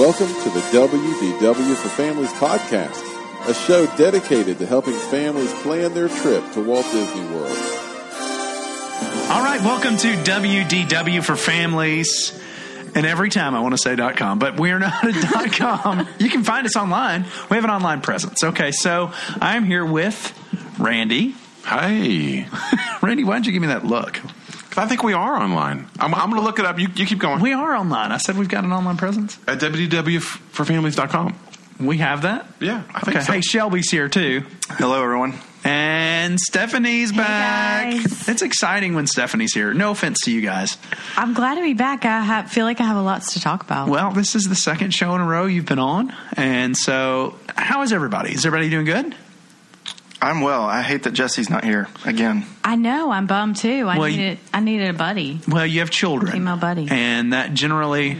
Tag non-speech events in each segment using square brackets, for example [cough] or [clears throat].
Welcome to the WDW for Families podcast, a show dedicated to helping families plan their trip to Walt Disney World. All right, welcome to WDW for Families. And every time I want to say .com, but we are not a .com. You can find us online. We have an online presence. Okay, so I'm here with Randy. Hi. [laughs] Randy, why don't you give me that look? I think we are online. I'm, I'm going to look it up. You, you keep going. We are online. I said we've got an online presence. At www.forfamilies.com. We have that? Yeah, I think Okay. so. Hey, Shelby's here too. Hello, everyone. And Stephanie's back. guys. It's exciting when Stephanie's here. No offense to you guys. I'm glad to be back. I have, feel like I have a lot to talk about. Well, this is the second show in a row you've been on. And so, how is everybody? Is everybody doing good? I'm well. I hate that Jesse's not here again. I know I'm bummed too. I Well, you- needed I needed a buddy. Well, you have children. Female buddy. And that generally,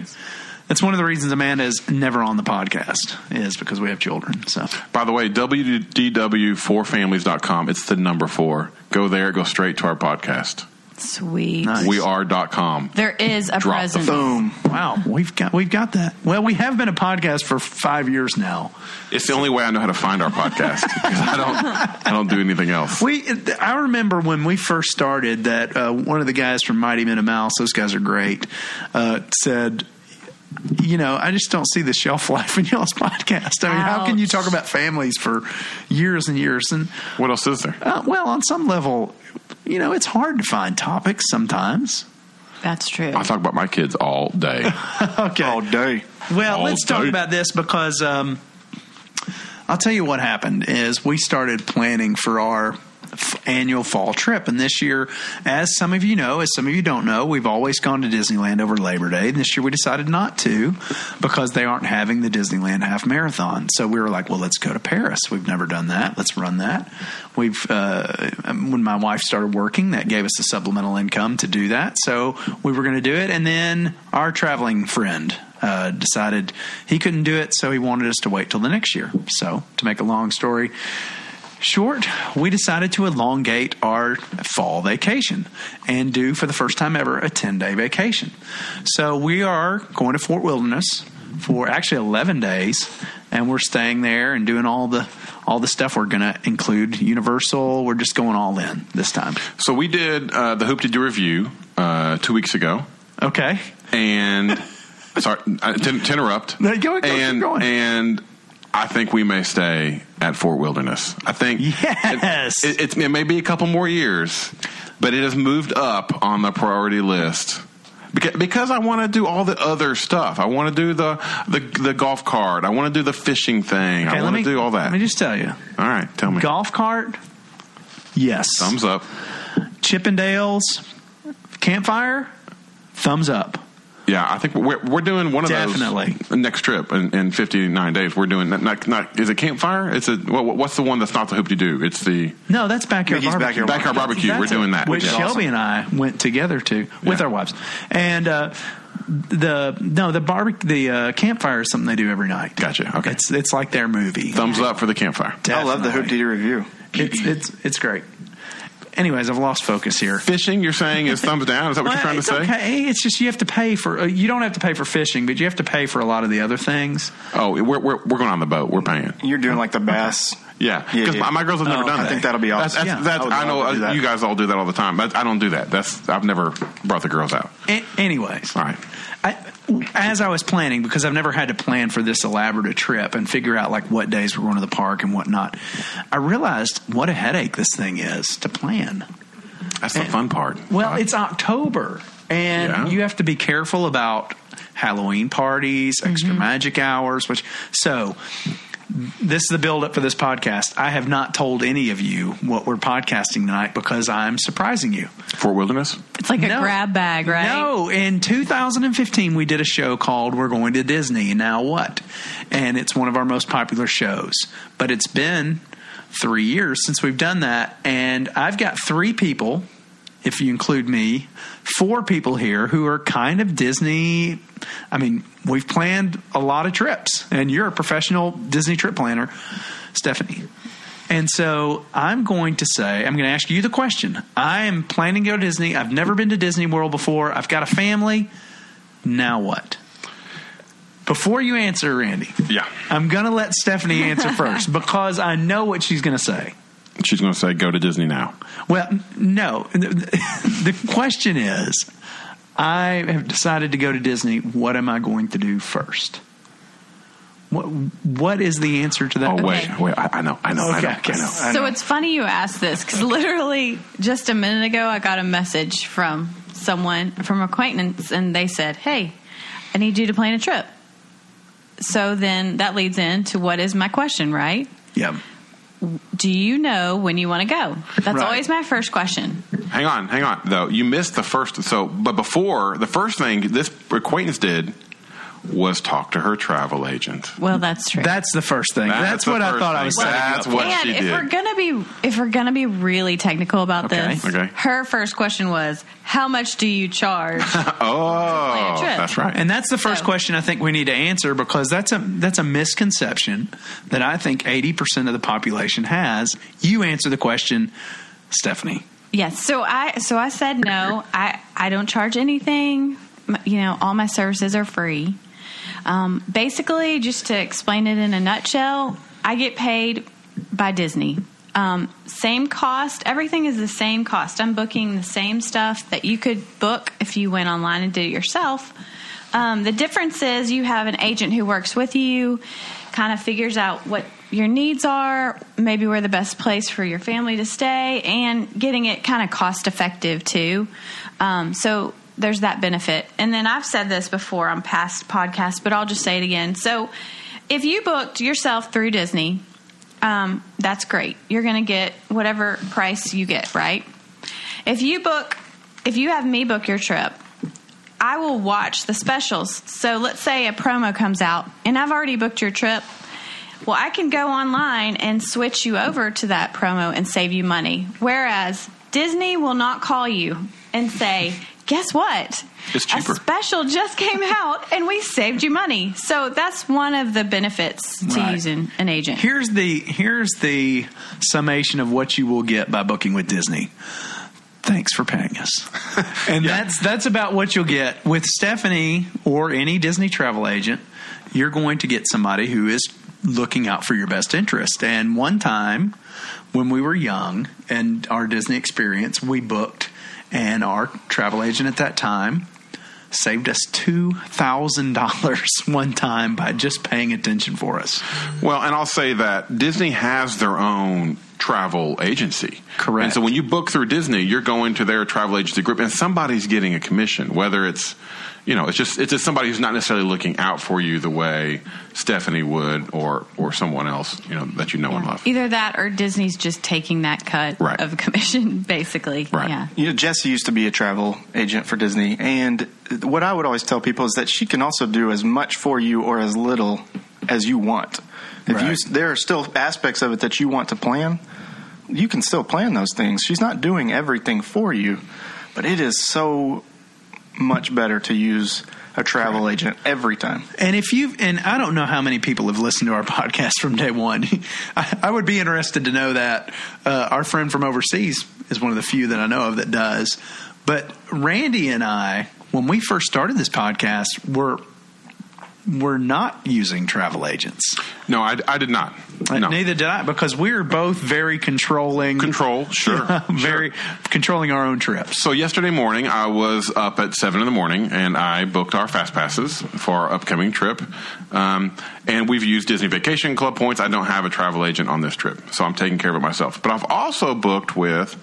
that's one of the reasons Amanda is never on the podcast, is because we have children. So, By the way, www.forfamilies.com. It's the number four. Go there. Go straight to our podcast. Sweet. Nice. We are.com. There is a Drop the presence. Boom. wow, we've got we've got that. Well, we have been a podcast for five years now. It's the only way I know how to find our podcast. [laughs] 'cause I don't, I don't do anything else. We, I remember when we first started that uh, one of the guys from Mighty Minnie Mouse, those guys are great, uh, said, you know, I just don't see the shelf life in y'all's podcast. I mean, how can you talk about families for years and years? And What else is there? uh, well, on some level, you know, it's hard to find topics sometimes. That's true. I talk about my kids all day. [laughs] Okay. All day. Well, All let's talk about this because um, I'll tell you what happened is we started planning for our f- annual fall trip, and this year, as some of you know, as some of you don't know, we've always gone to Disneyland over Labor Day. And this year, we decided not to because they aren't having the Disneyland half marathon. So we were like, well, let's go to Paris. We've never done that. Let's run that. We've uh, when my wife started working, that gave us a supplemental income to do that. So we were going to do it, and then our traveling friend uh, decided he couldn't do it, so he wanted us to wait till the next year. So, to make a long story short, we decided to elongate our fall vacation and do, for the first time ever, a 10 day vacation. So, we are going to Fort Wilderness for actually 11 days, and we're staying there and doing all the all the stuff we're going to include Universal. We're just going all in this time. So we did uh, the Hoop-Dee-Doo Revue uh, two weeks ago. Okay. and sorry to, to interrupt. No, go- go, and going. and I think we may stay at Fort Wilderness. I think Yes. it, it, it may be a couple more years, but it has moved up on the priority list. Because, because I want to do all the other stuff. I want to do the, the the golf cart. I want to do the fishing thing. I want to do all that. Let me just tell you all right, tell me. golf cart, yes. Thumbs up. Chip 'n' Dale's, campfire, thumbs up. Yeah, I think we're we're doing one of Definitely. those next trip in, in 59 days. We're doing not, not not is it campfire? It's a what, what's the one that's not the Hoop-Dee-Doo? It's the No, that's backyard Mickey's barbecue. Backyard backyard barbecue. We're doing it. that. Which Yeah. Shelby and I went together to with Yeah. our wives, and uh, the no the barbecue the uh, campfire is something they do every night. Gotcha. Okay. it's it's like their movie. Thumbs up for the campfire. I love the Hoop Definitely. Dee review. It's it's it's great. Anyways, I've lost focus here. Fishing, you're saying is thumbs down? Is that what you're trying to it's say? Okay, it's just you have to pay for. Uh, you don't have to pay for fishing, but you have to pay for a lot of the other things. Oh, we're, we're, we're going on the boat. We're paying. You're doing like the bass. Yeah, Yeah, because yeah. my, my girls have never Oh, done I that. think that'll be awesome. that's, Yeah. that's, I I know love to do uh, you guys all do that all the time, but I don't do that. That's I've never brought the girls out. A- anyways, All right. I, as I was planning, because I've never had to plan for this elaborate trip and figure out like what days we're going to the park and whatnot, I realized what a headache this thing is to plan. That's the fun part. Well, it's October, and Yeah. you have to be careful about Halloween parties, extra magic hours. Which so. This is the build up for this podcast. I have not told any of you what we're podcasting tonight because I'm surprising you. Fort Wilderness. it's like a No. grab bag, right? No, in 2015, we did a show called We're Going to Disney. Now what? And it's one of our most popular shows. But it's been three years since we've done that. And I've got three people, if you include me, four people here who are kind of Disney. I mean, we've planned a lot of trips, and you're a professional Disney trip planner, Stephanie. And so I'm going to say, I'm going to ask you the question. I am planning to go to Disney. I've never been to Disney World before. I've got a family. Now what? before you answer, Randy. Yeah. I'm going to let Stephanie answer [laughs] first because I know what she's going to say. She's going to say, "Go to Disney now." Well, no. [laughs] The question is, I have decided to go to Disney. What am I going to do first? What What is the answer to that? Oh wait, Okay. wait. I, I know. I know. I Okay, know. okay. I know. So it's funny you asked this because literally just a minute ago I got a message from someone from acquaintance and they said, "Hey, I need you to plan a trip." So then that leads into what is my question, right? Yeah. Do you know when you want to go? That's Right. always my first question. Hang on, hang on. Though you missed the first. So, but before the first thing this acquaintance did was talk to her travel agent. Well, that's true. That's the first thing. That's, the what I first thought I thing. was saying. That's what and she if did. we're gonna be if we're gonna be really technical about Okay. this, Okay. her first question was, "How much do you charge?" [laughs] oh, that's right. And that's the first So- question I think we need to answer because that's a that's a misconception that I think 80% of the population has. You answer the question, Stephanie. Yes. So I so I said no. I I don't charge anything. You know, all my services are free. Um, basically, just to explain it in a nutshell, I get paid by Disney. Um, same cost. Everything is the same cost. I'm booking the same stuff that you could book if you went online and did it yourself. Um, the difference is you have an agent who works with you, kind of figures out what your needs are, maybe where the best place for your family to stay, and getting it kind of cost effective too. Um, so there's that benefit. And then I've said this before on past podcasts, but I'll just say it again. So if you booked yourself through Disney, um, that's great. You're going to get whatever price you get, right? If you book, if you have me book your trip, I will watch the specials. So let's say a promo comes out and I've already booked your trip. Well, I can go online and switch you over to that promo and save you money. Whereas Disney will not call you and say, guess what? It's cheaper." A special just came [laughs] out and we saved you money. So that's one of the benefits to Right. using an agent. Here's the here's the summation of what you will get by booking with Disney. Thanks for paying us. [laughs] And that's that's about what you'll get with Stephanie or any Disney travel agent. You're going to get somebody who is looking out for your best interest. And one time when we were young and our Disney experience, we booked and our travel agent at that time saved us $2,000 [laughs] one time by just paying attention for us. Well, and I'll say that Disney has their own travel agency. Correct. And so when you book through Disney, you're going to their travel agency group and somebody's getting a commission, whether it's you know, it's just it's just somebody who's not necessarily looking out for you the way Stephanie would or or someone else, you know, that you know and love. Either that or Disney's just taking that cut Right. of commission, [laughs] basically. Right. Yeah. You know, Jesse used to be a travel agent for Disney, and what I would always tell people is that she can also do as much for you or as little as you want. If Right. you, there are still aspects of it that you want to plan, you can still plan those things. She's not doing everything for you, but it is so much better to use a travel agent every time. And if you've, and I don't know how many people have listened to our [laughs] podcast from day one. I, I would be interested to know that. Uh, our friend from overseas is one of the few that I know of that does. But Randy and I, when we first started this podcast, were were not using travel agents. No, I, I did not. Uh, No. Neither did I, because we are both very controlling, Control, [laughs] sure, very controlling our own trips. So yesterday morning, I was up at seven in the morning, and I booked our fast passes for our upcoming trip. Um, and we've used Disney Vacation Club points. I don't have a travel agent on this trip, so I'm taking care of it myself. But I've also booked with.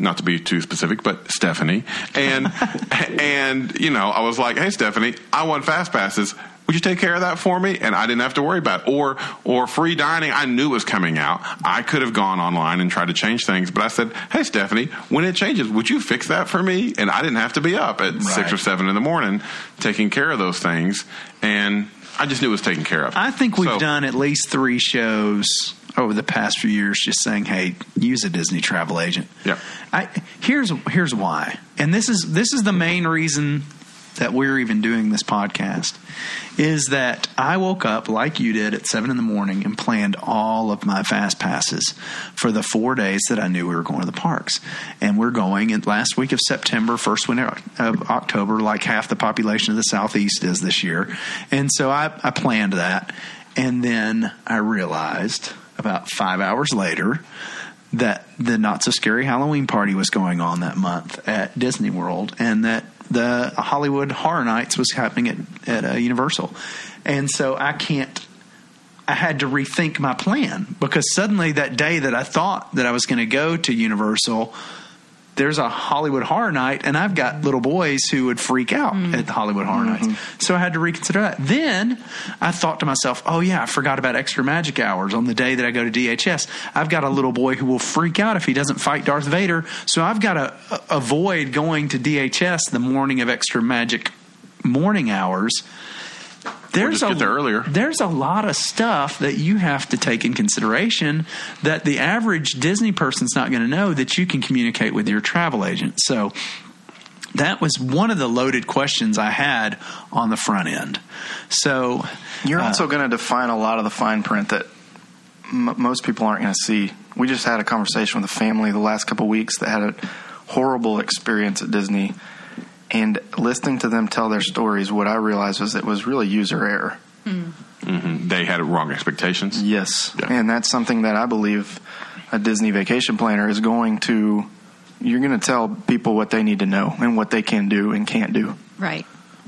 Not to be too specific, but Stephanie, and [laughs] and you know, I was like, "Hey, Stephanie, I want fast passes. Would you take care of that for me?" And I didn't have to worry about it. or or free dining. I knew was coming out. I could have gone online and tried to change things, but I said, "Hey, Stephanie, when it changes, would you fix that for me?" And I didn't have to be up at six or seven in the morning taking care of those things, and I just knew it was taken care of. I think we've So- done at least three shows over the past few years just saying, "Hey, use a Disney travel agent." Yeah. I, here's here's why, and this is this is the main reason that we're even doing this podcast is that I woke up like you did at seven in the morning and planned all of my fast passes for the four days that I knew we were going to the parks. And we're going in last week of September, first week of October, like half the population of the Southeast is this year. And so I, I planned that. And then I realized about five hours later that the not so scary Halloween party was going on that month at Disney World, and that the Hollywood Horror Nights was happening at at uh, Universal, and so I can't. I had to rethink my plan because suddenly that day that I thought that I was going to go to Universal there's a Hollywood Horror Night, and I've got little boys who would freak out mm. at the Hollywood Horror mm-hmm. Nights. So I had to reconsider that. Then I thought to myself, oh, yeah, I forgot about extra magic hours on the day that I go to DHS. I've got a little boy who will freak out if he doesn't fight Darth Vader. So I've got to avoid going to DHS the morning of extra magic morning hours there's a, there earlier. There's a lot of stuff that you have to take in consideration that the average Disney person's not going to know that you can communicate with your travel agent. So that was one of the loaded questions I had on the front end. So you're also uh, going to define a lot of the fine print that m- most people aren't going to see. We just had a conversation with a family the last couple weeks that had a horrible experience at Disney and listening to them tell their stories, what I realized was it was really user error. Mm. Mm-hmm. They had wrong expectations. Yes, yeah. and that's something that I believe a Disney vacation planner is going to. You're going to tell people what they need to know and what they can do and can't do. Right.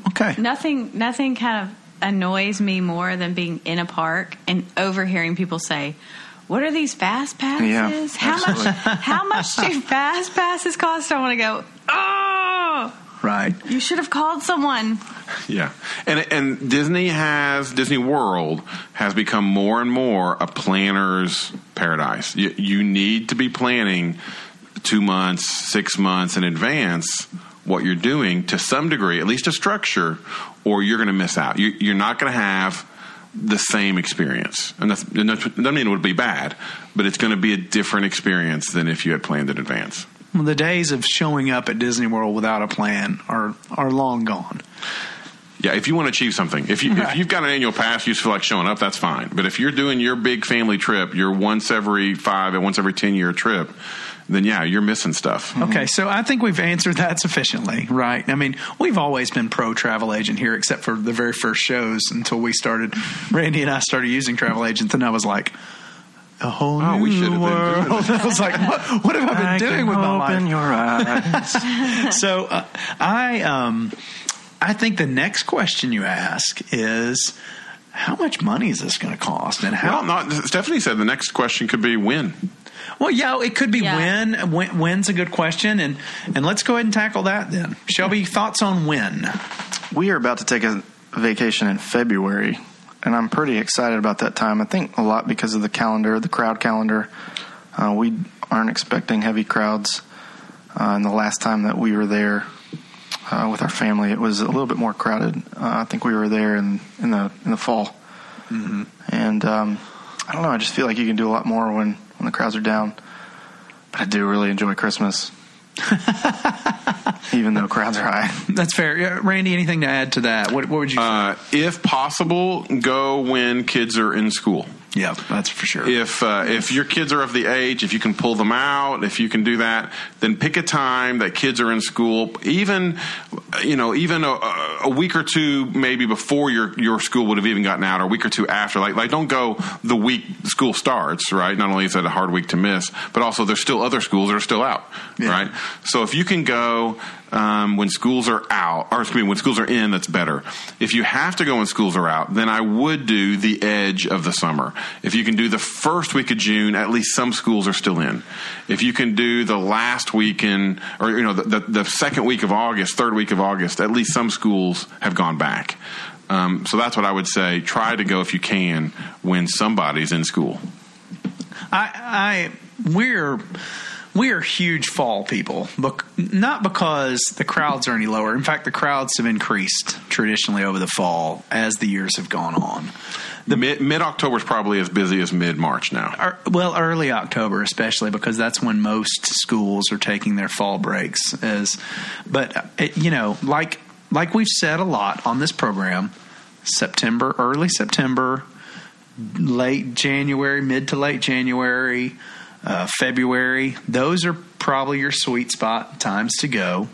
Okay. Nothing. Nothing kind of annoys me more than being in a park and overhearing people say, "What are these fast passes? Yeah, how much? How much do fast passes cost?" I want to go. Oh Right. You should have called someone. Yeah. And and Disney has Disney World has become more and more a planner's paradise. You, you need to be planning 2 months, 6 months in advance what you're doing to some degree, at least a structure, or you're going to miss out. You, you're not going to have the same experience. And that's, that doesn't mean it would be bad, but it's going to be a different experience than if you had planned in advance. Well, the days of showing up at Disney World without a plan are are long gone. Yeah, if you want to achieve something, if you right. if you've got an annual pass, you just feel like showing up, that's fine. But if you're doing your big family trip, your once every five and once every ten year trip, then yeah, you're missing stuff. Mm-hmm. Okay, so I think we've answered that sufficiently, right? I mean, we've always been pro travel agent here, except for the very first shows until we started. Randy and I started using travel agents, and I was like a whole oh, new we should have world. Been [laughs] I was like, what, what have I been I doing with my life? Open your eyes. [laughs] so uh, I, um, I think the next question you ask is, how much money is this going to cost? And how? Well, not, Stephanie said the next question could be when. Well, yeah, it could be yeah. when. when. When's a good question, and and let's go ahead and tackle that then. Shelby, thoughts on when? We are about to take a vacation in February and I'm pretty excited about that time. I think a lot because of the calendar, the crowd calendar. Uh, we aren't expecting heavy crowds. Uh, and the last time that we were there uh, with our family, it was a little bit more crowded. Uh, I think we were there in, in the in the fall, mm-hmm. and um, I don't know. I just feel like you can do a lot more when when the crowds are down. But I do really enjoy Christmas. [laughs] Even though crowds are high. [laughs] That's fair. Yeah, Randy, anything to add to that? What, what would you uh, if possible, go when kids are in school. Yeah, that's for sure. If uh, if your kids are of the age, if you can pull them out, if you can do that, then pick a time that kids are in school. Even you know, even a, a week or two maybe before your your school would have even gotten out, or a week or two after. Like like don't go the week school starts. Right. Not only is it a hard week to miss, but also there's still other schools that are still out. Yeah. Right. So if you can go um, when schools are out, or excuse me, when schools are in, that's better. If you have to go when schools are out, then I would do the edge of the summer. If you can do the first week of June, at least some schools are still in. If you can do the last week in, or you know, the, the, the second week of August, third week of August, at least some schools have gone back. Um, so that's what I would say. Try to go if you can when somebody's in school. I, I we're we are huge fall people, but not because the crowds are any lower. In fact, the crowds have increased traditionally over the fall as the years have gone on. The mid October is probably as busy as mid March now. well, early October, especially because that's when most schools are taking their fall breaks. As, but uh, it, you know, like like we've said a lot on this program, September, early September, late January, mid to late January, uh, February, those are probably your sweet spot times to go.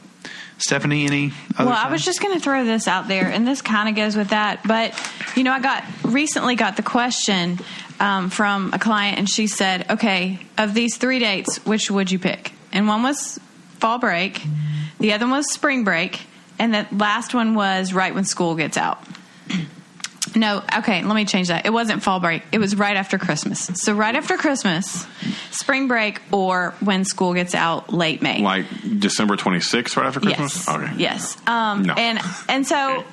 Stephanie, any other well, I was just going to throw this out there, and this kind of goes with that. But you know, I got recently got the question um, from a client, and she said, "Okay, of these three dates, which would you pick?" And one was fall break, the other one was spring break, and the last one was right when school gets out. No, okay, let me change that. It wasn't fall break. It was right after Christmas. So right after Christmas, spring break, or when school gets out late May. Like December 26th, right after Christmas? Yes. Okay. Yes. Um, No. And and so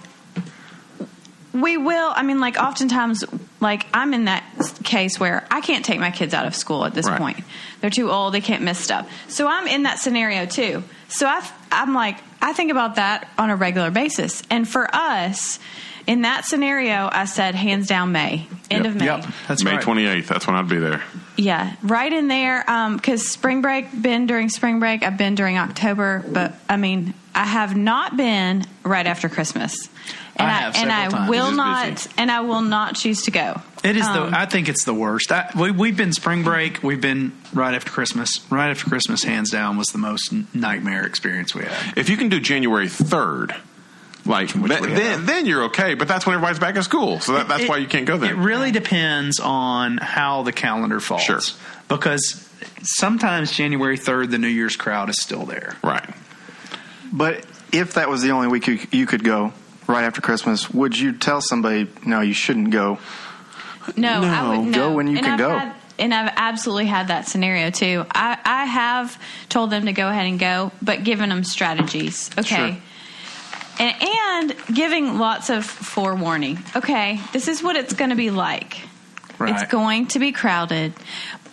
we will. I mean, like oftentimes, like I'm in that case where I can't take my kids out of school at this Right. point. They're too old. They can't miss stuff. So I'm in that scenario too. So I, I'm like, I think about that on a regular basis. And for us, in that scenario, I said hands down May, end Yep. of May. Yep, that's May right. 28th, that's when I'd be there. Yeah, right in there. Because spring break, been during spring break. I've been during October, but I mean, I have not been right after Christmas. And I have and I times. will not, busy. and I will not choose to go. It is Um, the. I think it's the worst. I, we, we've been spring break. We've been right after Christmas. Right after Christmas, hands down, was the most nightmare experience we had. If you can do January 3rd, like th- then, then you're okay, but that's when everybody's back at school. So that, that's It- why you can't go there. It really depends on how the calendar falls. Sure. Because sometimes January third, the New Year's crowd is still there. right. But if that was the only week you, you could go right after Christmas, would you tell somebody, no, you shouldn't go? No, I would no. Go when you and can I've go. Had, and I've absolutely had that scenario too. I, I have told them to go ahead and go, but given them strategies. Okay. And, and giving lots of forewarning. Okay, this is what it's going to be like. Right. It's going to be crowded,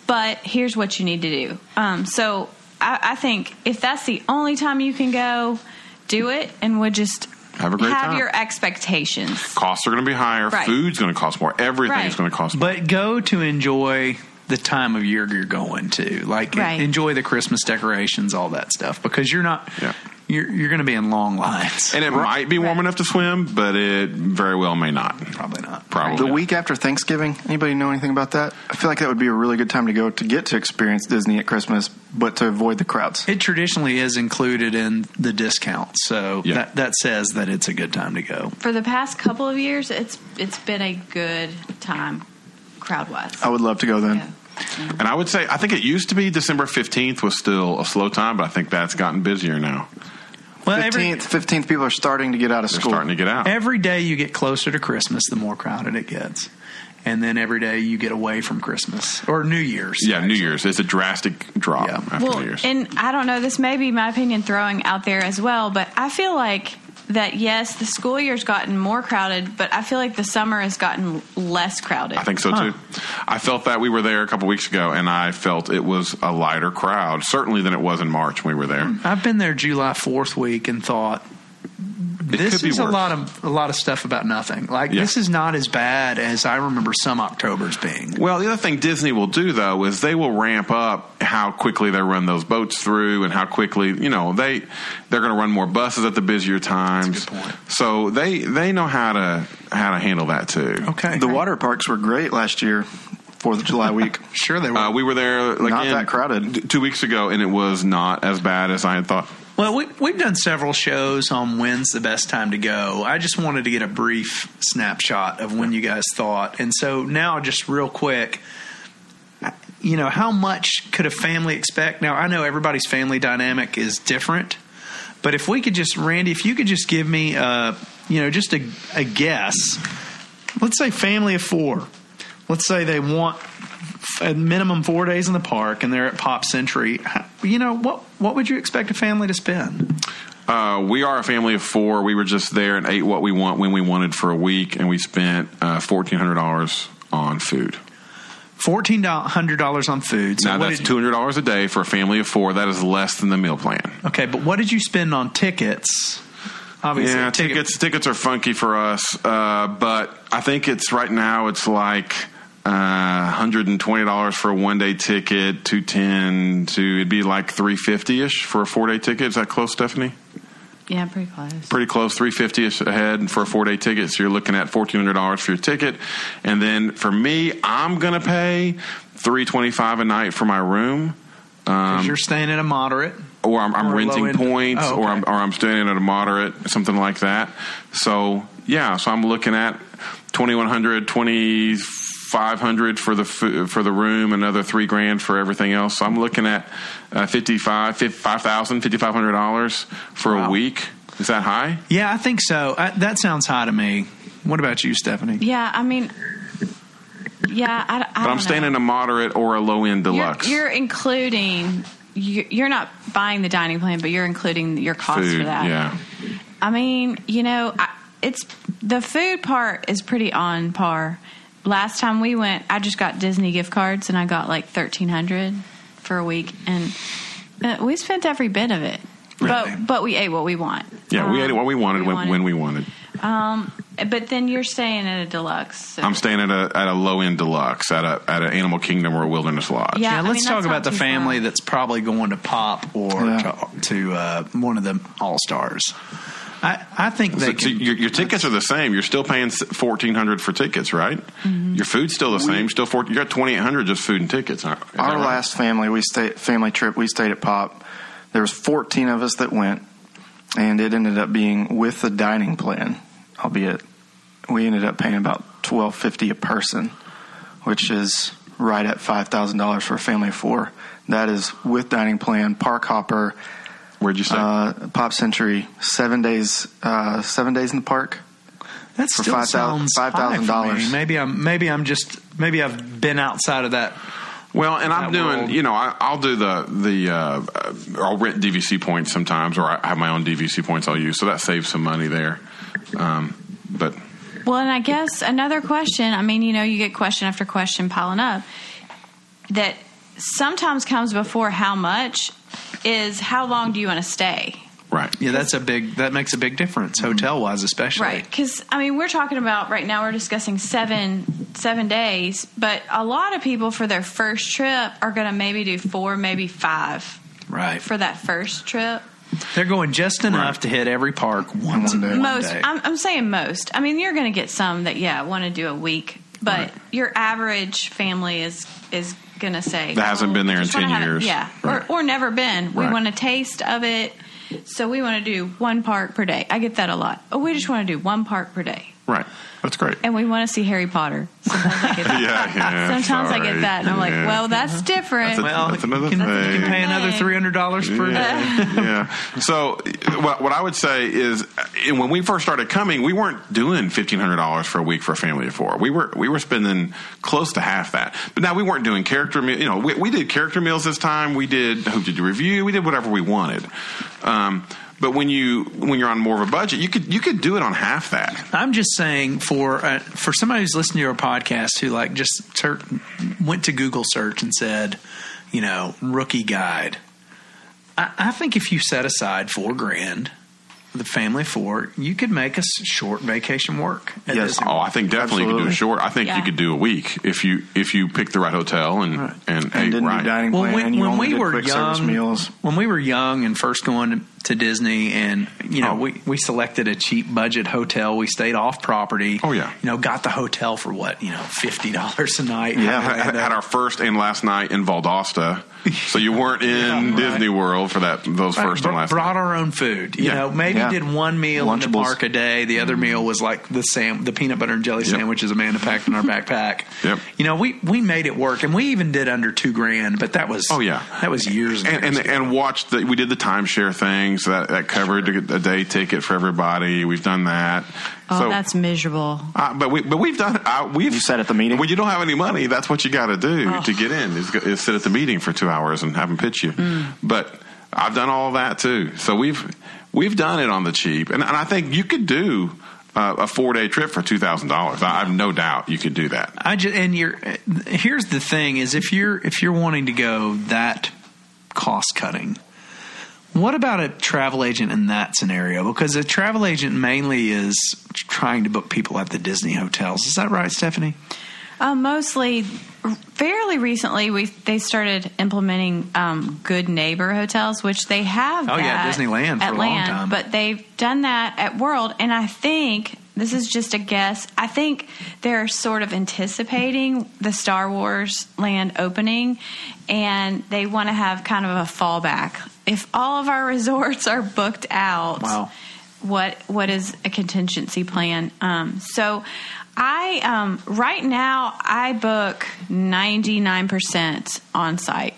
but here's what you need to do. Um, so I, I think if that's the only time you can go, do it, and would just Have a great have time. your expectations. Costs are going to be higher. Right. Food's going to cost more. Everything's Right. going to cost more. But go to enjoy the time of year you're going to. Like Right. enjoy the Christmas decorations, all that stuff. Because you're not. Yeah. You're you're going to be in long lines. And it might be warm enough to swim, but it very well may not. Probably not. Probably. The week after Thanksgiving, anybody know anything about that? I feel like that would be a really good time to go to get to experience Disney at Christmas, but to avoid the crowds. It traditionally is included in the discount, so Yeah. that that says that it's a good time to go. For the past couple of years, it's it's been a good time, crowd wise. I would love to go then. Yeah. And I would say, I think it used to be December 15th was still a slow time, but I think that's gotten busier now. Well, 15th, 15th, people are starting to get out of They're school. starting to get out. every day you get closer to Christmas, the more crowded it gets, and then every day you get away from Christmas or New Year's. yeah, New. Year's. It's a drastic drop Yeah. after well, New Year's. and I don't know. This may be my opinion throwing out there as well, but I feel like that yes, the school year's gotten more crowded, but I feel like the summer has gotten less crowded. I think so Huh. too. I felt that we were there a couple weeks ago, and I felt it was a lighter crowd, certainly than it was in March when we were there. I've been there July Fourth week and thought It this could be is a lot of a lot of stuff about nothing. Like Yeah. this is not as bad as I remember some Octobers being. Well, the other thing Disney will do though is they will ramp up how quickly they run those boats through and how quickly you know they they're going to run more buses at the busier times. good point. So they they know how to how to handle that too. Okay, The water parks were great last year, Fourth of July week. [laughs] sure they were. Uh, we were there like Not again, that crowded. t- two weeks ago, and it was not as bad as I had thought. Well, we, we've done several shows on when's the best time to go. I just wanted to get a brief snapshot of when you guys thought. And so now, just real quick, you know, how much could a family expect? Now, I know everybody's family dynamic is different, but if we could just, Randy, if you could just give me, uh, you know, just a, a guess. Let's say family of four. Let's say they want a minimum four days in the park and they're at Pop Century. You know what? What would you expect a family to spend? Uh, we are a family of four. We were just there and ate what we want when we wanted for a week, and we spent uh, fourteen hundred dollars on food. Fourteen hundred dollars on food. So now that's two hundred dollars a day for a family of four. That is less than the meal plan. Okay, but what did you spend on tickets? Obviously, Yeah, ticket- tickets tickets are funky for us, uh, but I think it's right now it's like uh, hundred and twenty dollars for a one day ticket, two ten to it'd be like three fifty ish for a four day ticket. Is that close, Stephanie? Yeah, pretty close. pretty close, three fifty ish ahead for a four day ticket. So you're looking at fourteen hundred dollars for your ticket, and then for me, I'm gonna pay three twenty five a night for my room. 'Cause you're staying at a moderate. or I'm, I'm Or renting points, Oh, or. I'm or I'm staying at a moderate, something like that. So yeah, so I'm looking at 2100 2500 for the for the room, another three grand for everything else. So I'm looking at uh, 55 5000 5500 dollars for a week. Is that high? Yeah, I think so. I, that sounds high to me. What about you, Stephanie? Yeah, I mean, yeah, I, I But I'm staying in a moderate or a low end You're, deluxe. you're including. you- You're not buying the dining plan, but you're including your cost Food, for that. yeah. I mean, you know, I, it's the food part is pretty on par. Last time we went, I just got Disney gift cards and I got like thirteen hundred for a week, and uh, we spent every bit of it. Really? But but we ate what we want. Yeah, we Um, ate what we wanted, when, when we wanted. Um, but then you're staying at a deluxe. so- I'm staying at a at a low end deluxe at a at an Animal Kingdom or a Wilderness Lodge. Yeah, Yeah, let's mean, talk about the family far. that's probably going to Pop or Yeah. to, to uh, one of the All Stars. I, I think they So, so can, your, your tickets are the same. You're still paying fourteen hundred for tickets, right? Mm-hmm. Your food's still the same. Still, 14, you got twenty eight hundred just food and tickets. is Our right? last family, we stayed family trip. We stayed at Pop. There was 14 of us that went, and it ended up being with the dining plan. Albeit, we ended up paying about 12.50 a person, which is right at five thousand dollars for a family of four. That is with dining plan, park hopper, Where'd you say? uh, Pop Century, seven days, uh, seven days in the park. that for still $5,000 sounds $5,000. Maybe I'm maybe I'm just maybe I've been outside of that. Well, and I'm doing, world. you know, I, I'll do the the uh, uh, I'll rent DVC points sometimes, or I have my own DVC points I'll use, so that saves some money there. Um, but Well, and I guess another question. I mean, you know, you get question after question piling up. That sometimes comes before how much is how long do you want to stay? right, Yeah, that's a big that makes a big difference mm-hmm. hotel wise, especially. Right, because I mean, we're talking about right now. We're discussing seven seven days, but a lot of people for their first trip are going to maybe do four, maybe five Right. for that first trip. They're going just enough to hit every park once One in day. one most, day. I'm, I'm saying most. I mean, you're going to get some that yeah want to do a week, but Right. your average family is is going to say That hasn't "Oh, been there in just wanna 10 have it." years. yeah, Right. or, or never been. We Right. want a taste of it, so we want to do one park per day. I get that a lot. Oh, we just want to do one park per day. Right, that's great. and we want to see Harry Potter. Sometimes I get [laughs] that. Yeah, yeah, Sometimes I get that, and I'm like, Yeah. well, that's different. That's a- well, That's another you can, you can pay another three hundred dollars per day. yeah. yeah. So what, what I would say is, uh, when we first started coming, we weren't doing fifteen hundred dollars for a week for a family of four. We were we were spending close to half that. But now we weren't doing character meal. You know, we, we did character meals this time. We did Hoop-Dee-Doo Revue? We did whatever we wanted. Um, but when you when you're on more of a budget, you could you could do it on half that. I'm just saying for uh, for somebody who's listening to our podcast who like just ser- went to Google search and said, you know, rookie guide. I, I think if you set aside four grand, the family four, you could make a short vacation work. at Yes. Disney Oh, I think definitely you could do a short. I think you could do a week if you if you pick the right hotel and Right. and, And ate didn't right. do dining Well, plan. when, you when only we did were quick young, meals. when we were young and first going to, Disney, and you know, Oh. we we selected a cheap budget hotel. We stayed off property. Oh, yeah. you know, got the hotel for what you know, fifty dollars a night. Yeah. had, had- our first and last night in Valdosta, so you weren't [laughs] in Yeah, right. Disney World for that those Right, first br- and last. brought night. our own food. You Yeah. know, maybe Yeah. did one meal in the park a day. The other mm-hmm. meal was like the sam- the peanut butter and jelly Yep. sandwiches Amanda packed in our backpack. Yep. You know, we we made it work, and we even did under two grand. But that was Oh, yeah. that was years And, years and ago. and watched the, we did the timeshare things that that covered a day ticket for everybody. We've done that. oh, So, that's miserable. uh, but we but we've done uh, we've You said at the meeting? when you don't have any money, that's what you got to do Oh. to get in is, is sit at the meeting for two hours and have them pitch you. Mm. But I've done all that too, so we've we've done it on the cheap, and, and I think you could do. Uh, a four day trip for two thousand dollars. I have no doubt you could do that. I just and you're here's the thing is if you're if you're wanting to go that cost cutting, what about a travel agent in that scenario? Because a travel agent mainly is trying to book people at the Disney hotels. Is that right, Stephanie? Um, mostly, fairly recently, we they started implementing um, good neighbor hotels, which they have. Oh, yeah, Disneyland for at a long Land, time. But they've done that at World, and I think this is just a guess. I think they're sort of anticipating the Star Wars Land opening, and they want to have kind of a fallback. If all of our resorts are booked out, Wow. what what is a contingency plan? Um, so, I um, right now I book ninety nine percent on site.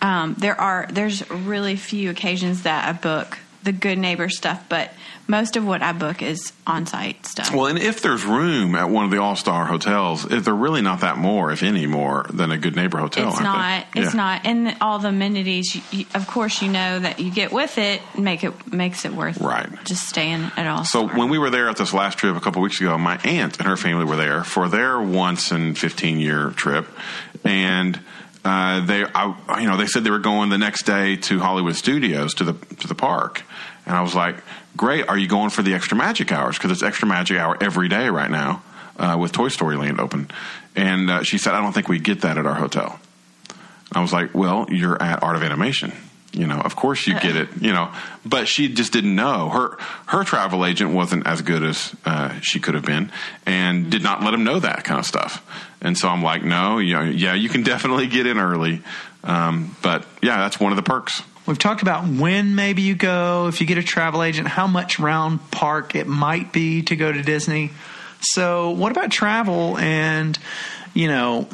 Um, there are there's really few occasions that I book the good neighbor stuff, but most of what I book is on site stuff. Well, and if there's room at one of the All Star hotels, if they're really not that more, if any more, than a good neighbor hotel. it's not. they? It's Yeah. not. And all the amenities, you, you, of course, you know that you get with it make it makes it worth Right. Just staying at all. So when we were there at this last trip a couple weeks ago, my aunt and her family were there for their once in fifteen year trip, and uh, they, I, you know, they said they were going the next day to Hollywood Studios to the to the park, and I was like, "Great, are you going for the extra magic hours? Because it's extra magic hour every day right now uh, with Toy Story Land open." And uh, she said, "I don't think we get that at our hotel." I was like, well, you're at Art of Animation. You know, of course you get it. You know, but she just didn't know. Her her travel agent wasn't as good as uh, she could have been, and did not let him know that kind of stuff. And so I'm like, no, you know, yeah, you can definitely get in early, um, but yeah, that's one of the perks. We've talked about when maybe you go, if you get a travel agent, how much round park it might be to go to Disney. So, what about travel? And, you know,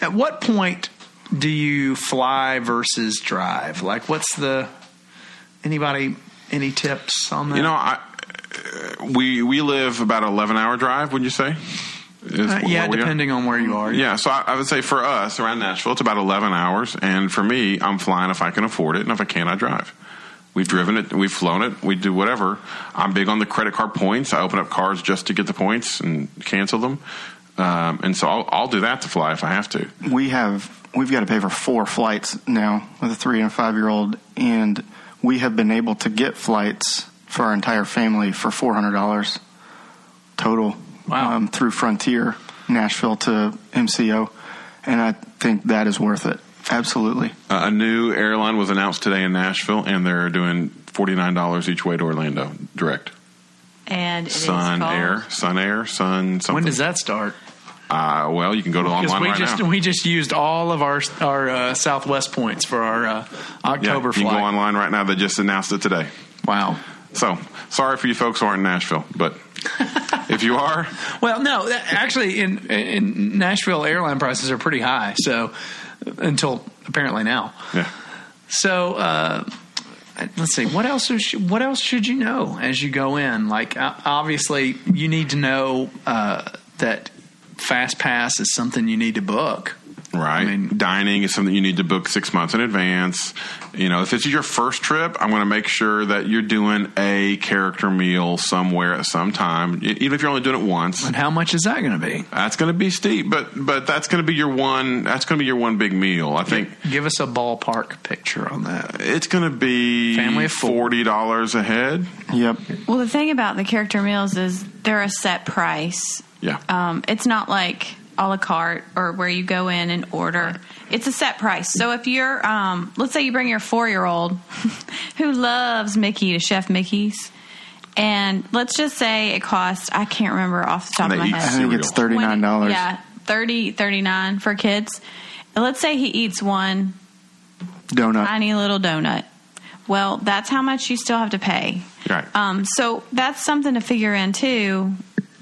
at what point do you fly versus drive? Like, what's the, anybody, any tips on that? You know, I, we we live about an 11 hour drive. Would you say? Is Uh, yeah, where are? depending on where you are. Yeah, so I, I would say for us around Nashville, it's about 11 hours. And for me, I'm flying if I can afford it. And if I can't, I drive. We've driven it, we've flown it, we do whatever. I'm big on the credit card points. I open up cards just to get the points and cancel them. Um, and so I'll, I'll do that to fly if I have to. we have we've got to pay for four flights now with a three and a five year old, and we have been able to get flights for our entire family for four hundred dollars total. Wow. Um, through Frontier, Nashville to MCO, and I think that is worth it. Absolutely. Uh, a new airline was announced today in Nashville, and they're doing $49 each way to Orlando direct. and it is Sun called- Air, Sun Air, Sun something. When does that start? Uh, well, you can go to online we right just now. we just used all of our our uh, Southwest points for our uh, yeah, October you can go online right now. They just announced it today. Wow. So sorry for you folks who aren't in Nashville, but [laughs] if you are, Well, no, actually, in in Nashville, airline prices are pretty high. So until apparently now. yeah. So uh, let's see. What else? Is, what else should you know as you go in? Like obviously, you need to know uh, that Fast Pass is something you need to book. Right. I mean- Dining is something you need to book six months in advance. You know, if this is your first trip, I'm going to make sure that you're doing a character meal somewhere at some time, even if you're only doing it once. And how much is that going to be? That's going to be steep, but but that's going to be your one. That's going to be your one big meal. I think Give us a ballpark picture on that. it's going to be Family of four. forty dollars a head. Yep. Well, the thing about the character meals is they're a set price. Yeah. Um, it's not like a la carte or where you go in and order. It's a set price. So if you're, um, let's say you bring your four year old [laughs] who loves Mickey to Chef Mickey's, and let's just say it costs, I can't remember off the top of my eat I head. think it's thirty nine dollars. Yeah, 30 39 for kids. And let's say he eats one Donut. tiny little donut. Well, that's how much you still have to pay. Right. Um, so that's something to figure in too.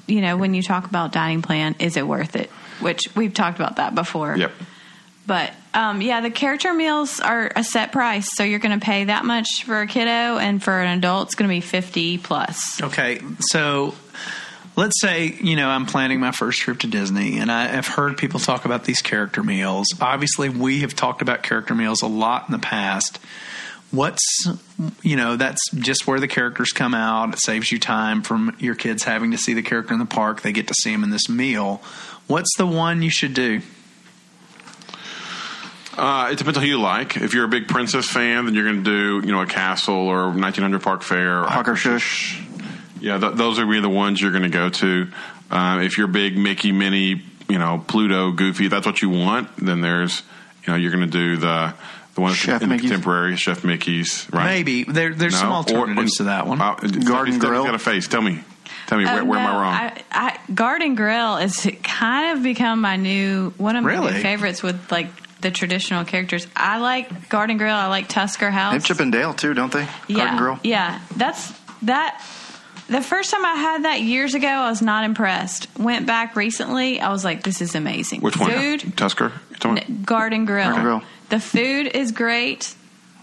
You know, when you talk about dining plan, is it worth it? Which we've talked about that before. Yep. But um, yeah, the character meals are a set price, so you're going to pay that much for a kiddo, and for an adult, it's going to be fifty plus. Okay, so let's say you know I'm planning my first trip to Disney, and I have heard people talk about these character meals. Obviously, we have talked about character meals a lot in the past. What's you know that's just where the characters come out. It saves you time from your kids having to see the character in the park. They get to see him in this meal. What's the one you should do? Uh, it depends on who you like. If you're a big Princess fan, then you're going to do you know a castle or 1900 Park Fare. Hawker Shush. Yeah, th- those are really the ones you're going to go to. Uh, if you're big Mickey, Minnie, you know, Pluto, Goofy. That's what you want. Then there's, you know, you're going to do the the one that's Chef in the Mickey's? contemporary Chef Mickey's, right? Maybe there, there's some No? alternatives Or- to that one. Uh, Garden Stephanie's Grill? got a face. Tell me, tell me where, Oh, where am I wrong? I, I, Garden Grill is kind of become my new one of my Really? new favorites with like the traditional characters. I like Garden Grill. I like Tusker House. They have House. Chip and Dale too, don't they? yeah, Garden Grill. yeah. That's that. The first time I had that years ago, I was not impressed. Went back recently, I was like, "This is amazing." Which one? Food, Tusker. You're talking about- Garden Grill. Garden Grill. The food is great.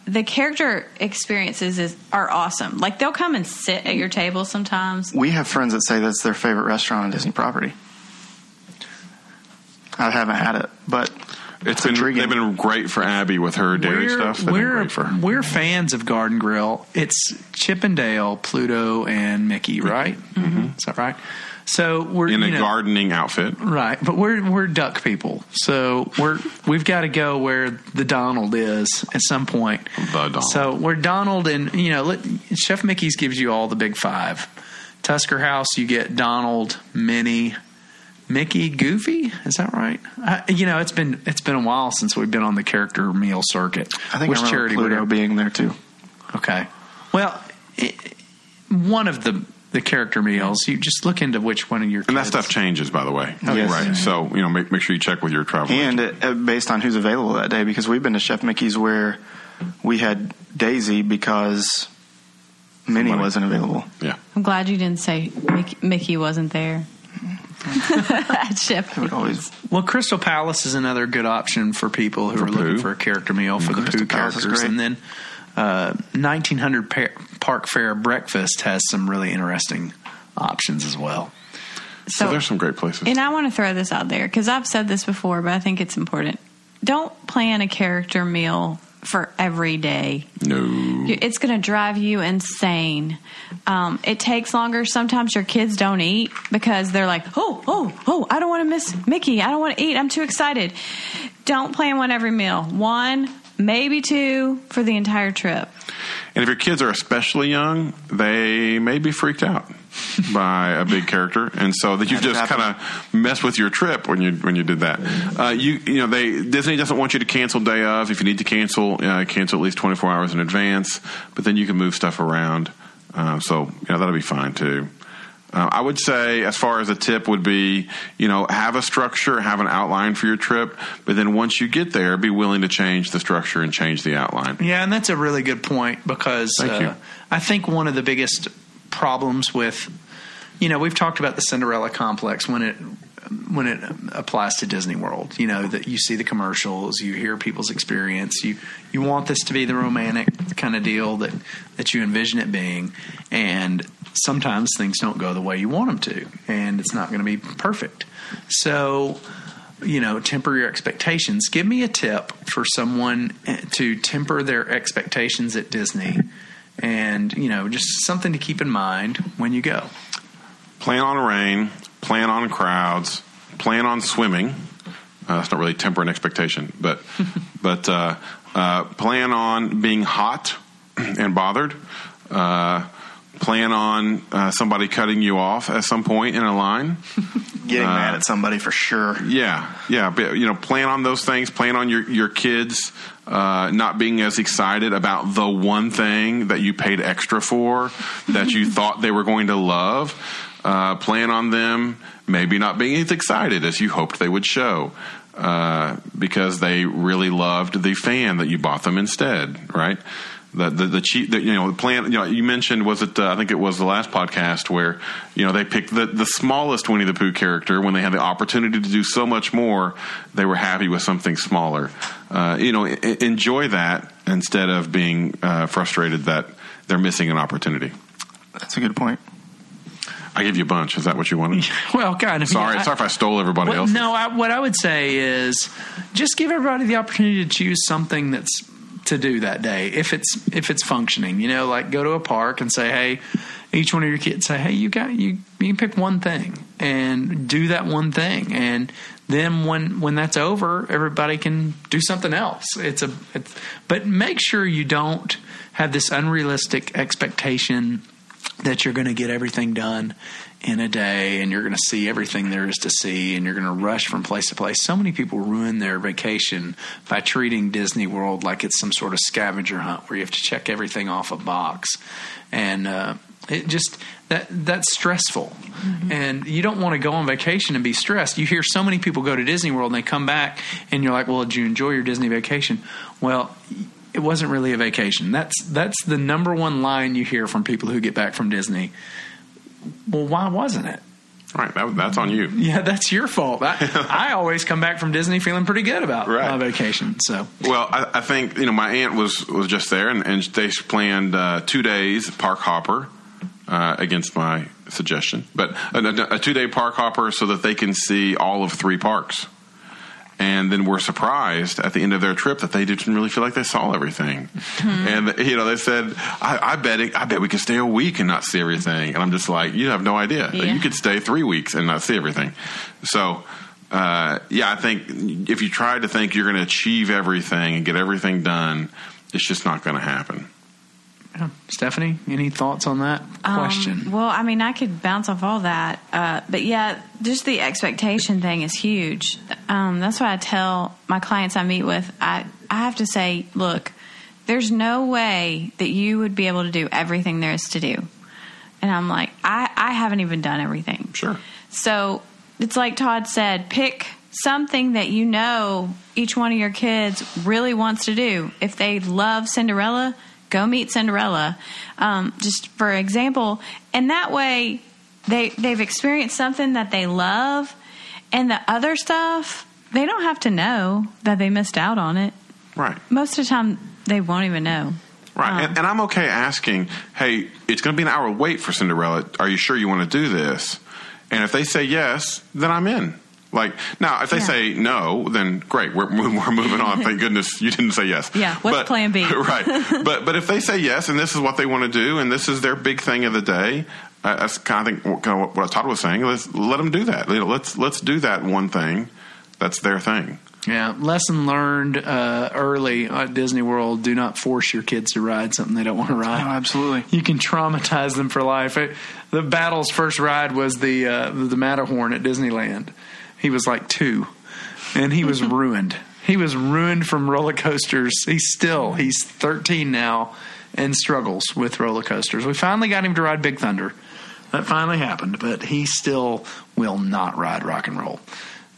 The character experiences is are awesome. Like they'll come and sit at your table sometimes. We have friends that say that's their favorite restaurant on Disney property. I haven't had it, but It's been intriguing. they've been great for Abby with her dairy we're, stuff. They've We're, great for we're fans of Garden Grill. It's Chip 'n' Dale, Pluto, and Mickey, right? Mm-hmm. Is that right? So we're in a you know, gardening outfit. Right, but we're we're duck people, so we're we've got to go where the Donald is at some point. The Donald. So we're Donald, and you know, let, Chef Mickey's gives you all the big five. Tusker House, you get Donald, Minnie, Mickey, Goofy. Is that right? I, you know, it's been it's been a while since we've been on the character meal circuit. I think Which I charity Pluto being there too. Okay. Well, it, one of the the character meals, you just look into which one of your And that stuff changes, by the way. Yes. Right. So, you know, make, make sure you check with your travel And agent. it, uh, based on who's available that day, because we've been to Chef Mickey's where we had Daisy because Minnie Somebody- wasn't available. Yeah. I'm glad you didn't say Mickey, Mickey wasn't there. [laughs] At Chef would always Well, Crystal Palace is another good option for people who For are looking for a character meal for the Crystal Pooh Palace characters, and then uh, 1900 Par- Park Fare Breakfast has some really interesting options as well. So, there's some great places. And I want to throw this out there because I've said this before, but I think it's important. Don't plan a character meal for every day. no. It's going to drive you insane. Um, it takes longer. Sometimes your kids don't eat because they're like, oh, oh, oh, I don't want to miss Mickey. I don't want to eat. I'm too excited. Don't plan one every meal. One, maybe two for the entire trip. And if your kids are especially young, they may be freaked out by a big character, and so that you That just kind of mess with your trip when you when you did that. Uh, you you know they Disney doesn't want you to cancel day of. If you need to cancel, uh, cancel at least twenty four hours in advance. But then you can move stuff around, uh, so you know that'll be fine too. Uh, I would say, as far as a tip would be, you know, have a structure, have an outline for your trip, but then once you get there, be willing to change the structure and change the outline. Yeah, and that's a really good point because uh. I think one of the biggest problems with, you know, we've talked about the Cinderella complex when it when it applies to Disney World. You know that you see the commercials, you hear people's experience, you you want this to be the romantic kind of deal that that you envision it being, and sometimes things don't go the way you want them to, and it's not going to be perfect. So you know, temper your expectations. Give me a tip for someone eh, to temper their expectations at Disney and, you know, just something to keep in mind when you go. plan on rain, plan on crowds, plan on swimming. Uh, that's not really temper an expectation, but [laughs] but uh, uh, plan on being hot [clears throat] and bothered. Uh, plan on uh, somebody cutting you off at some point in a line. [laughs] getting Uh, mad at somebody for sure. Yeah, yeah. But, you know, plan on those things. Plan on your your kids uh, not being as excited about the one thing that you paid extra for that you [laughs] thought they were going to love. Uh, plan on them maybe not being as excited as you hoped they would show. Uh, because they really loved the fan that you bought them instead, right? The the, the cheap, the, you know, the plan. You know, you mentioned was it? Uh, I think it was the last podcast where you know they picked the the smallest Winnie the Pooh character when they had the opportunity to do so much more. They were happy with something smaller. Uh, you know, e- enjoy that instead of being uh, frustrated that they're missing an opportunity. That's a good point. I give you a bunch. Is that what you wanted? [laughs] Well, kind of. Sorry, yeah, I- sorry if I stole everybody Well, else. no, I, what I would say is just give everybody the opportunity to choose something that's to do that day if it's if it's functioning. You know, like go to a park and say, hey, each one of your kids say, hey, you got you you can pick one thing and do that one thing, and then when when that's over, everybody can do something else. It's a it's, but make sure you don't have this unrealistic expectation that you're going to get everything done in a day and you're going to see everything there is to see and you're going to rush from place to place. So many people ruin their vacation by treating Disney World like it's some sort of scavenger hunt where you have to check everything off a box. And uh, it just that that's stressful. And you don't want to go on vacation and be stressed. You hear so many people go to Disney World and they come back and you're like, "Well, did you enjoy your Disney vacation?" Well, it wasn't really a vacation. That's that's the number one line you hear from people who get back from Disney. Well, why wasn't it? Right, that, that's on you. Yeah, that's your fault. I, [laughs] I always come back from Disney feeling pretty good about Right. my vacation. So Well, I, I think you know my aunt was was just there, and, and they planned uh, two days park hopper uh, against my suggestion, but a, a two day park hopper so that they can see all of three parks. And then we're surprised at the end of their trip that they didn't really feel like they saw everything. And you know, they said, "I, I bet it, I bet we could stay a week and not see everything." And I'm just like, "You have no idea. Yeah. You could stay three weeks and not see everything." So, uh, yeah, I think if you try to think you're going to achieve everything and get everything done, it's just not going to happen. Yeah. Stephanie, any thoughts on that question? Um, well, I mean, I could bounce off all that, uh, but yeah, just the expectation thing is huge. Um, that's why I tell my clients I meet with, I I have to say, look, there's no way that you would be able to do everything there is to do, and I'm like, I I haven't even done everything. Sure. So it's like Todd said, pick something that you know each one of your kids really wants to do. If they love Cinderella, go meet Cinderella. Um, just for example, and that way they they've experienced something that they love, and the other stuff they don't have to know that they missed out on it. Right. Most of the time, they won't even know. Right. Um, and, and I'm okay asking, hey, it's going to be an hour wait for Cinderella. Are you sure you want to do this? And if they say yes, then I'm in. Like now, if they Yeah. say no, then great. We're [laughs] we're moving on. Thank goodness you didn't say yes. Yeah, what's plan B? [laughs] right. But but if they say yes, and this is what they want to do, and this is their big thing of the day, uh, that's kind of think what- kind of what Todd was saying. Let's let them do that. You know, let's let's do that one thing. That's their thing. Yeah, lesson learned uh, early at Disney World: do not force your kids to ride something they don't want to ride. Oh, absolutely. You can traumatize them for life. It, the Battle's first ride was the uh, the Matterhorn at Disneyland. He was like two, and he was [laughs] ruined. He was ruined from roller coasters. He's still he's 13 now and struggles with roller coasters. We finally got him to ride Big Thunder. That finally happened, but he still will not ride rock and roll.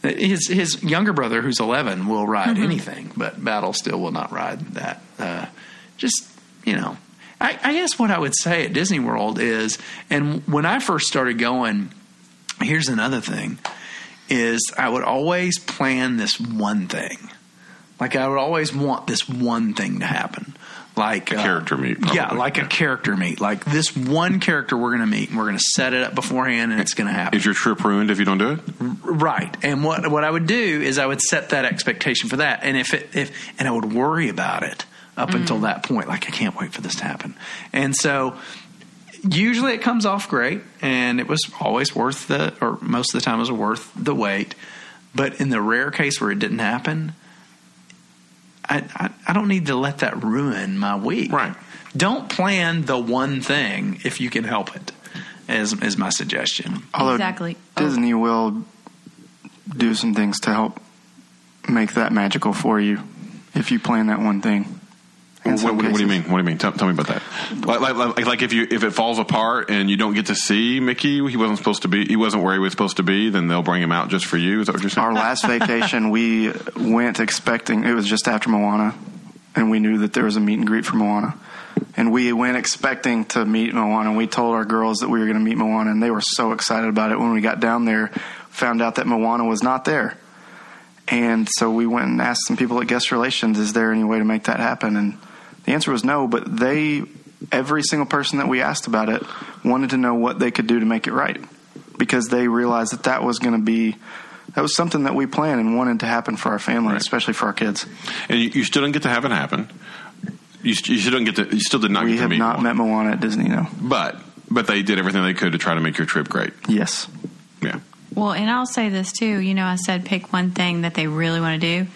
His his younger brother, who's 11, will ride anything, but Battle still will not ride that. Uh, just you know, I, I guess what I would say at Disney World is, and when I first started going, here's another thing: is I would always plan this one thing. Like I would always want this one thing to happen. Like uh, A character meet, yeah, probably. like a character meet. Like this one character we're going to meet, and we're going to set it up beforehand, and it's going to happen. Is your trip ruined if you don't do it? Right. And what what I would do is I would set that expectation for that. And if it if and I would worry about it up until that point. Like I can't wait for this to happen. And so usually it comes off great and it was always worth the or most of the time it was worth the wait. But in the rare case where it didn't happen, I, I, I don't need to let that ruin my week. Right. Don't plan the one thing if you can help it. Is is my suggestion. Although Exactly. Oh. Disney will do some things to help make that magical for you if you plan that one thing. What, what- what do you mean? What do you mean? Tell, tell me about that. Like, like, like, like if you if it falls apart and you don't get to see Mickey, he wasn't supposed to be. He wasn't where he was supposed to be. Then they'll bring him out just for you. Is that what you're saying? Our last vacation, we went expecting it was just after Moana, and we knew that there was a meet and greet for Moana. And we went expecting to meet Moana. And we told our girls that we were going to meet Moana, and they were so excited about it. When we got down there, found out that Moana was not there. And so we went and asked some people at guest relations, is there any way to make that happen? And the answer was no, but they, every single person that we asked about it, wanted to know what they could do to make it right because they realized that that was going to be, that was something that we planned and wanted to happen for our family, Right. especially for our kids. and you, you still didn't get to have it happen. You, you still didn't get to. You still did not We get to have meet. not one. met Moana at Disney, no. but but they did everything they could to try to make your trip great. Yes. Yeah. Well, and I'll say this too. You know, I said pick one thing that they really want to do.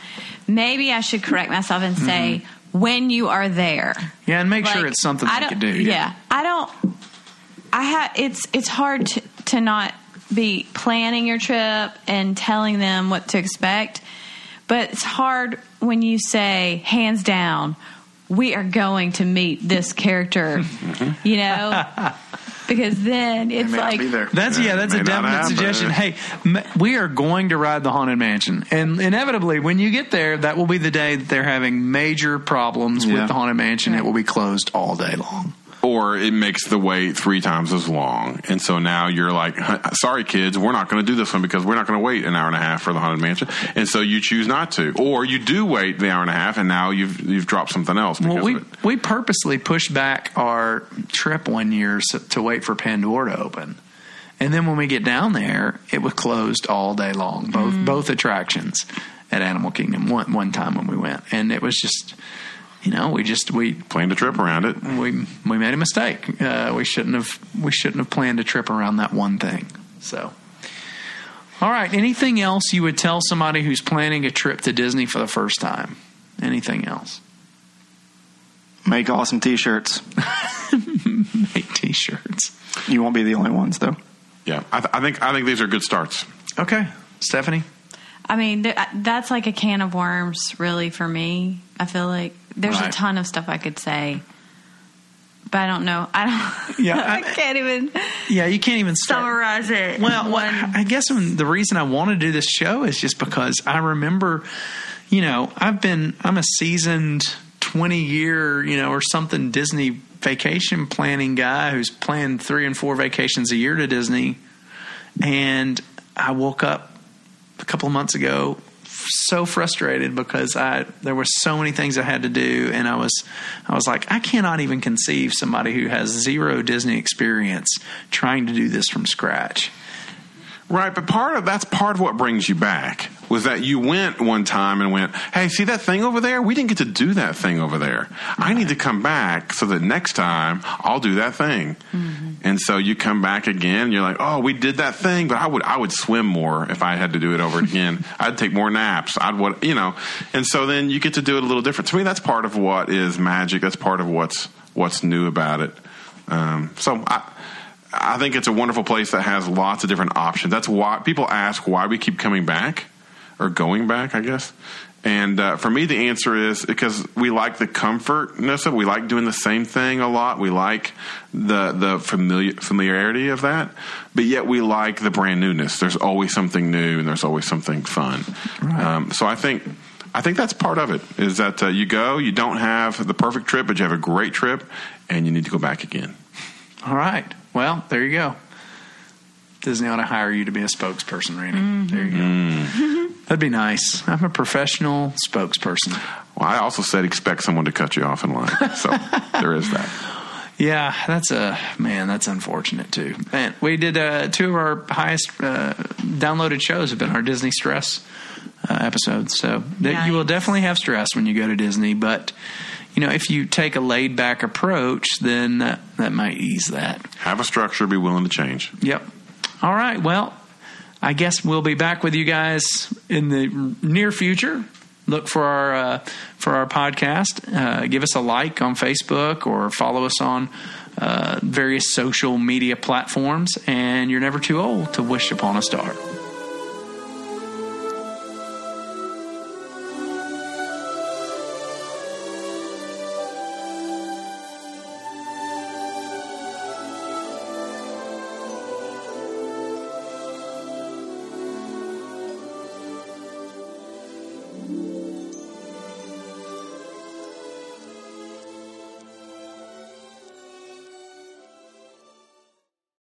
Maybe I should correct myself and say mm-hmm. When you are there. Yeah, and make sure it's something I don't- can do. Yeah. I don't. I have. It's it's hard to to not be planning your trip and telling them what to expect. But it's hard when you say, hands down, we are going to meet this character, [laughs] you know? Because then it's like. That's yeah, that's a definite suggestion. Hey, we are going to ride the haunted mansion, and inevitably, when you get there, that will be the day that they're having major problems Yeah. with the haunted mansion. It will be closed all day long. Or it makes the wait three times as long. And so now you're like, sorry, kids, we're not going to do this one because we're not going to wait an hour and a half for the haunted mansion. And so you choose not to, or you do wait the hour and a half, and now you've you've dropped something else because Well, we of it. we purposely pushed back our trip one year to wait for Pandora to open, and then when we get down there, it was closed all day long. Both mm. both attractions at Animal Kingdom one one time when we went, and it was just, you know, we just we Planned a trip around it. we we made a mistake. Uh, we shouldn't have we shouldn't have planned a trip around that one thing. So, all right. Anything else you would tell somebody who's planning a trip to Disney for the first time? Anything else? Make awesome T-shirts. [laughs] Make t-shirts. You won't be the only ones though. Yeah, I, th- I think I think these are good starts. Okay, Stephanie. I mean, th- that's like a can of worms, really, for me. I feel like there's Right. a ton of stuff I could say, but I don't know. I don't. Yeah, [laughs] I, I- can't even Yeah, you can't even start. summarize it. Well, I guess when, the reason I want to do this show is just because I remember, you know, I've been I'm a seasoned 20 year, you know, or something Disney vacation planning guy who's planned three and four vacations a year to Disney, and I woke up a couple of months ago so frustrated because I there were so many things I had to do and I was I was like I cannot even conceive somebody who has zero Disney experience trying to do this from scratch. Right, but part of that's part of what brings you back was that you went one time and went, "Hey, see that thing over there? We didn't get to do that thing over there. I need to come back so that next time I'll do that thing." And so you come back again, and you're like, "Oh, we did that thing, but I would I would swim more if I had to do it over [laughs] again. I'd take more naps. I'd what, you know." And so then you get to do it a little different. To me, that's part of what is magic. That's part of what's what's new about it. Um, so I I think it's a wonderful place that has lots of different options. That's why people ask why we keep coming back or going back, I guess. And uh, for me, the answer is because we like the comfortness of it. We like doing the same thing a lot. We like the the familiar, familiarity of that, but yet we like the brand newness. There's always something new, and there's always something fun. Um, so I think I think that's part of it. Is that uh, you go, you don't have the perfect trip, but you have a great trip, and you need to go back again. All right. Well, there you go. Disney ought to hire you to be a spokesperson, Randy. There you go. That'd be nice. I'm a professional spokesperson. Well, I also said expect someone to cut you off in line. So there is that. [laughs] Yeah, that's a man. That's unfortunate too. Man, we did uh, two of our highest uh, downloaded shows have been our Disney stress uh, episodes. So th- you will definitely have stress when you go to Disney, but you know if you take a laid back approach, then that, that might ease that. Have a structure, be willing to change. Yep. All right. Well, I guess we'll be back with you guys in the near future. Look for our uh, for our podcast. Uh, give us a like on Facebook or follow us on uh, various social media platforms. And you're never too old to wish upon a star.